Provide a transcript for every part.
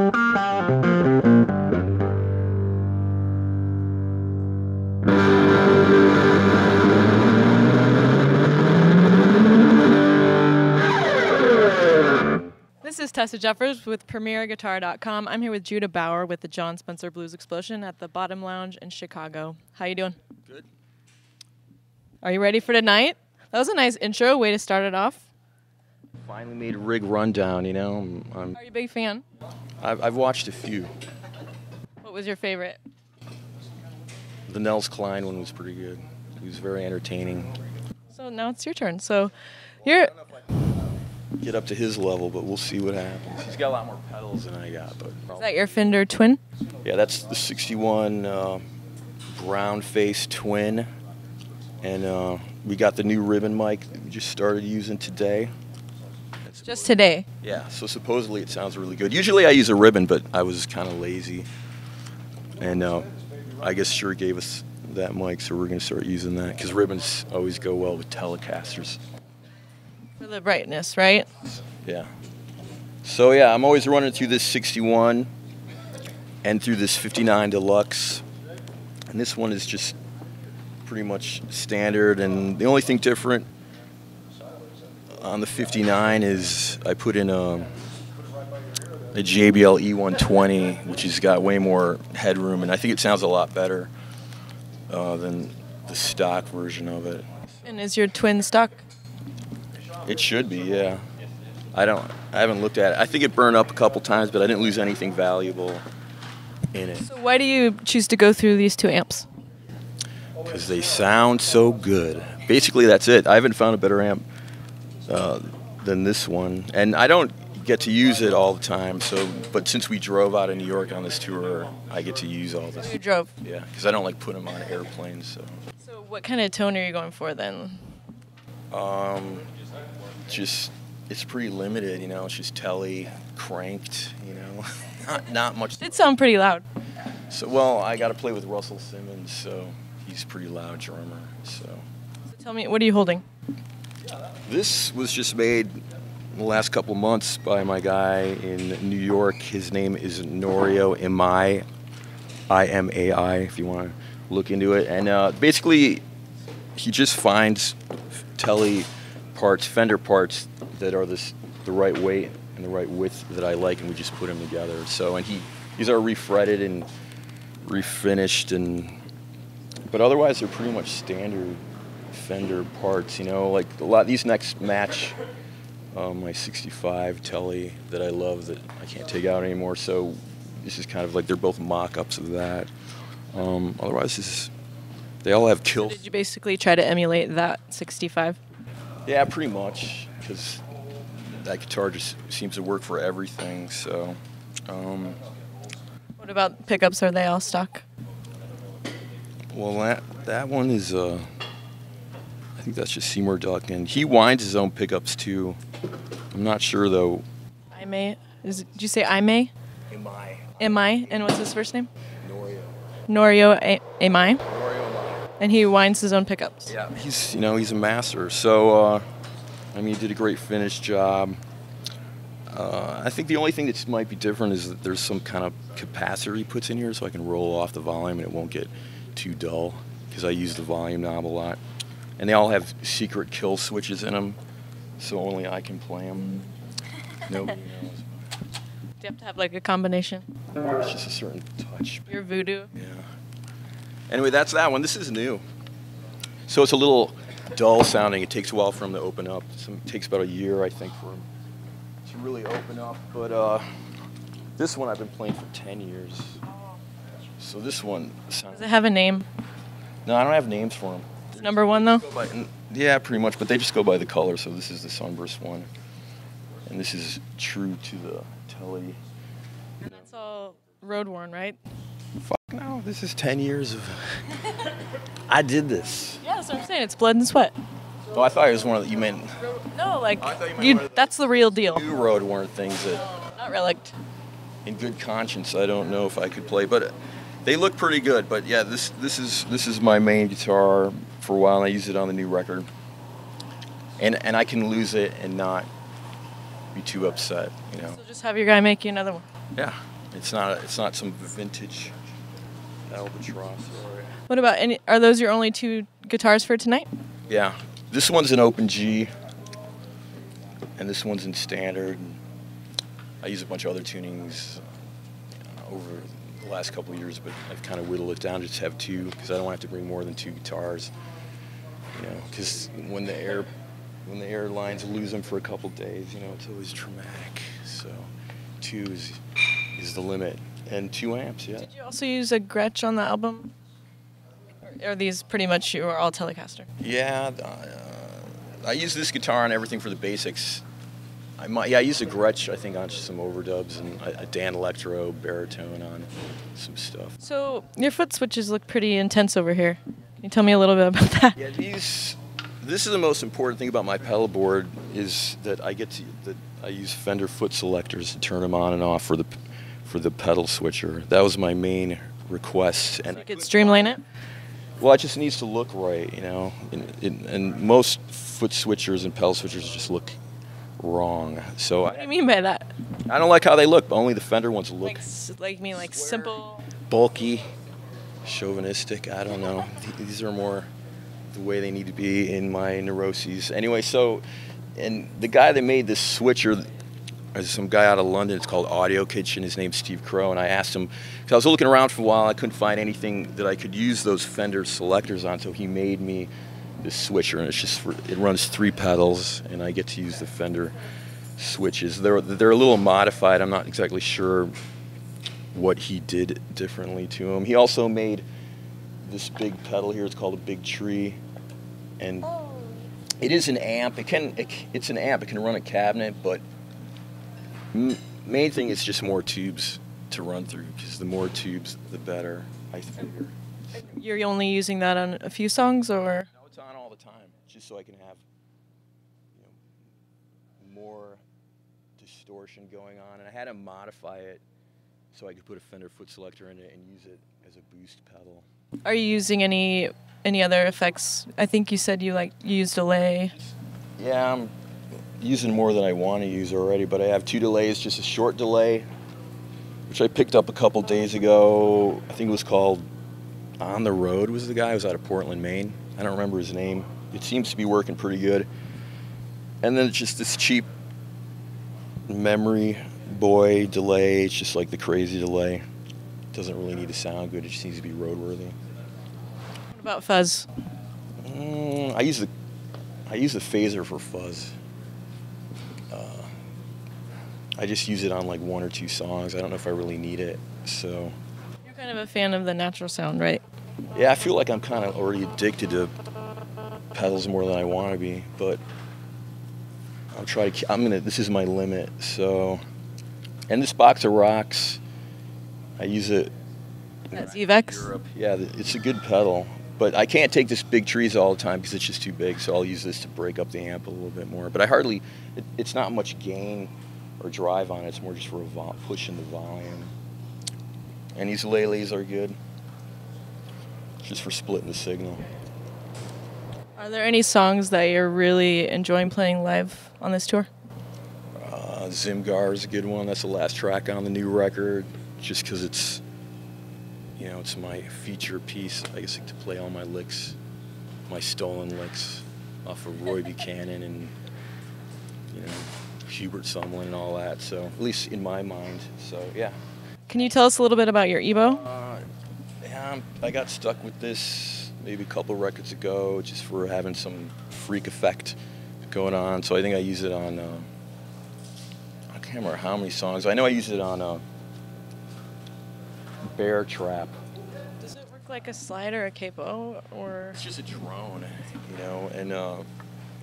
This is Tessa Jeffers with PremierGuitar.com. I'm here with Judah Bauer with the Jon Spencer Blues Explosion at the Bottom Lounge in Chicago. How you doing? Good. Are you ready for tonight? That was a nice intro. Way to start it off. Finally made rig rundown, you know. I'm, I'm, Are you a big fan? I've, I've watched a few. What was your favorite? The Nels Cline one was pretty good. He was very entertaining. So now it's your turn. So you're Get up to his level, but we'll see what happens. He's got a lot more pedals than I got, but is that your Fender Twin? yeah, that's the 61 uh, brown face twin, and uh, we got the new ribbon mic that we just started using today. That's- Just today. Yeah, so supposedly it sounds really good. Usually I use a ribbon, but I was kind of lazy. And uh, I guess Shure gave us that mic, so we're going to start using that because ribbons always go well with Telecasters. For the brightness, right? Yeah. So yeah, I'm always running through this 61 and through this 59 Deluxe. And this one is just pretty much standard. And the only thing different on the 59 is I put in a, a JBL E120, which has got way more headroom, and I think it sounds a lot better uh, than the stock version of it. And is your Twin stock? It should be, yeah. I don't. I haven't looked at it. I think it burned up a couple times, but I didn't lose anything valuable in it So why do you choose to go through these two amps? because they sound so good. Basically, that's it. I haven't found a better amp uh, than this one, and I don't get to use it all the time. So, but since we drove out of New York on this tour, I get to use all this. You drove. Yeah, because I don't like put them on airplanes. So, So what kind of tone are you going for then? um, just it's pretty limited. You know, it's just telly cranked. You know, not not much. It sound pretty loud. So well, I got to play with Russell Simmins, so he's a pretty loud drummer. So So tell me, what are you holding? This was just made in the last couple months by my guy in New York. His name is Norio Imai, I M A I, if you want to look into it. And uh, basically, he just finds telly parts, Fender parts that are this the right weight and the right width that I like, and we just put them together. So, and he these are refretted and refinished, and but otherwise they're pretty much standard Fender parts. You know, like a lot these next match um, my 65 telly that I love that I can't take out anymore. So this is kind of like they're both mock-ups of that. Um, otherwise, this is, they all have kill. Did you basically try to emulate that 65? Yeah, pretty much, because that guitar just seems to work for everything. So, um, What about pickups? Are they all stock? well, that that one is, uh, I think that's just Seymour Duncan. He winds his own pickups too. I'm not sure though. I may. Is did you say I may? Am I Am I? And what's his first name? Norio? Norio A- Am I? Norio am I? And he winds his own pickups. Yeah, he's you know he's a master. So uh, I mean, he did a great finish job. Uh, I think the only thing that might be different is that there's some kind of capacitor he puts in here, so I can roll off the volume and it won't get too dull because I use the volume knob a lot. And they all have secret kill switches in them, so only I can play them. Nobody knows. Do you have to have like a combination? It's just a certain touch. Your voodoo. Yeah. Anyway, that's that one. This is new. So it's a little dull sounding. It takes a while for them to open up. Some, it takes about a year, I think, for them to really open up. But uh, this one I've been playing for 10 years. So this one sounds. Does it have a name? No, I don't have names for them. Number one though. By, yeah, pretty much. But they just go by the color. So this is the Sunburst one. And this is true to the Telly. And that's all road worn, right? Fuck no, this is 10 years of. I did this. Yeah, that's what I'm saying. It's blood and sweat. Oh, I thought it was one of the, you meant No, like you you. the- That's the real deal. new road worn things that, Not relict. in good conscience, I don't know if I could play, but they look pretty good. But yeah, this this is this is my main guitar for a while, and I use it on the new record. And and I can lose it and not be too upset, you know. So just have your guy make you another one. Yeah, it's not it's not some vintage albatross. Or, What about any? Are those your only two guitars for tonight? yeah, this one's an open G, and this one's in standard. I use a bunch of other tunings uh, over the last couple of years, but I've kind of whittled it down to just have two because I don't have to bring more than two guitars. You know, because when the air when the airlines lose them for a couple days, you know, it's always traumatic. So two is is the limit, and two amps. Yeah. Did you also use a Gretsch on the album? Or are these pretty much you are all Telecaster? Yeah, uh, I use this guitar on everything for the basics. I might, yeah, I use a Gretsch, I think, on some overdubs and a, a Danelectro baritone on some stuff. So your foot switches look pretty intense over here. Can you tell me a little bit about that? Yeah, these. This is the most important thing about my pedal board is that I get to that I use Fender foot selectors to turn them on and off for the for the pedal switcher. That was my main request, and You could streamline it. Well, it just needs to look right, you know. And, and, and most foot switchers and pedal switchers just look wrong. So What do you I, mean by that? I don't like how they look. But only the Fender ones look Like, s- like me, like simple. bulky, chauvinistic. I don't know. These are more the way they need to be in my neuroses. Anyway, so and the guy that made this switcher is some guy out of London. It's called Audio Kitchen. His name's Steve Crow, and I asked him because I was looking around for a while. I couldn't find anything that I could use those Fender selectors on, so he made me this switcher, and it's just for, it runs three pedals, and I get to use the Fender switches. They're they're a little modified. I'm not exactly sure what he did differently to them. He also made this big pedal here. It's called a big tree, and oh. it is an amp. It can it, it's an amp. It can run a cabinet, but m- main thing is just more tubes to run through. Because the more tubes, the better. I figure. You're only using that on a few songs, or on all the time, just so I can have you know, more distortion going on. And I had to modify it so I could put a Fender foot selector in it and use it as a boost pedal. are you using any any other effects? I think you said you like you use delay. Yeah, I'm using more than I want to use already, but I have two delays, just a short delay, which I picked up a couple days ago. I think it was called On the Road was the guy. It was out of Portland, Maine. I don't remember his name. It seems to be working pretty good. And then it's just this cheap memory boy delay. It's just like the crazy delay. doesn't really need to sound good. It just needs to be roadworthy. What about fuzz? Mm, I use the I use the phaser for fuzz. Uh, I just use it on like one or two songs. I don't know if I really need it. So You're kind of a fan of the natural sound, right? Yeah, I feel like I'm kind of already addicted to pedals more than I want to be. But I'll try to. ke- I'm gonna. This is my limit. So, and this box of rocks, I use it That's Evex. Europe. Yeah, it's a good pedal, but I can't take this big trees all the time because it's just too big. So I'll use this to break up the amp a little bit more. But I hardly, it, it's not much gain or drive on it. It's more just for a vol- pushing the volume. And these Lehle's are good, just for splitting the signal. Are there any songs that you're really enjoying playing live on this tour? Uh, Zimgar is a good one. That's the last track on the new record, just because it's, you know, it's my feature piece. I guess like to play all my licks, my stolen licks, off of Roy Buchanan and, you know, Hubert Sumlin and all that. So at least in my mind. So yeah. Can you tell us a little bit about your EBow? Uh, yeah, I'm- got stuck with this maybe a couple records ago, just for having some freak effect going on. So I think I use it on. Uh, I can't remember how many songs. I know I used it on uh, Bear Trap. Does it work like a slide or a capo, or It's just a drone, you know, and uh,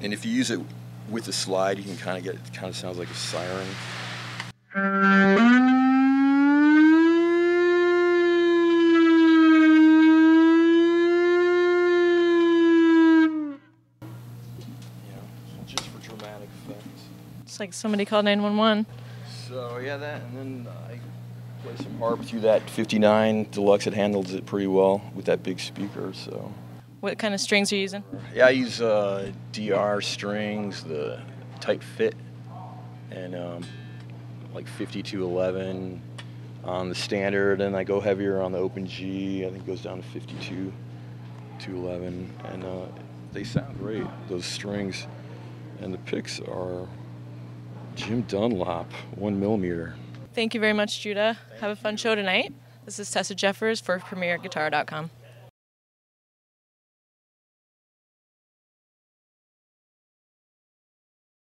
and if you use it with a slide, you can kind of get. It kind of sounds like a siren. You know, just for dramatic effect. it's like somebody called 911? So yeah, that, and then I play some harp through that 59 deluxe. It handles it pretty well with that big speaker. So What kind of strings are you using? yeah, I use uh, DR strings, the tight fit, and um, like 5211 on the standard, and I go heavier on the open G. I think it goes down to 52, 211, and uh, they sound great. Those strings, and the picks are Jim Dunlop, one millimeter. Thank you very much, Judah. Have a fun show tonight. This is Tessa Jeffers for PremierGuitar.com.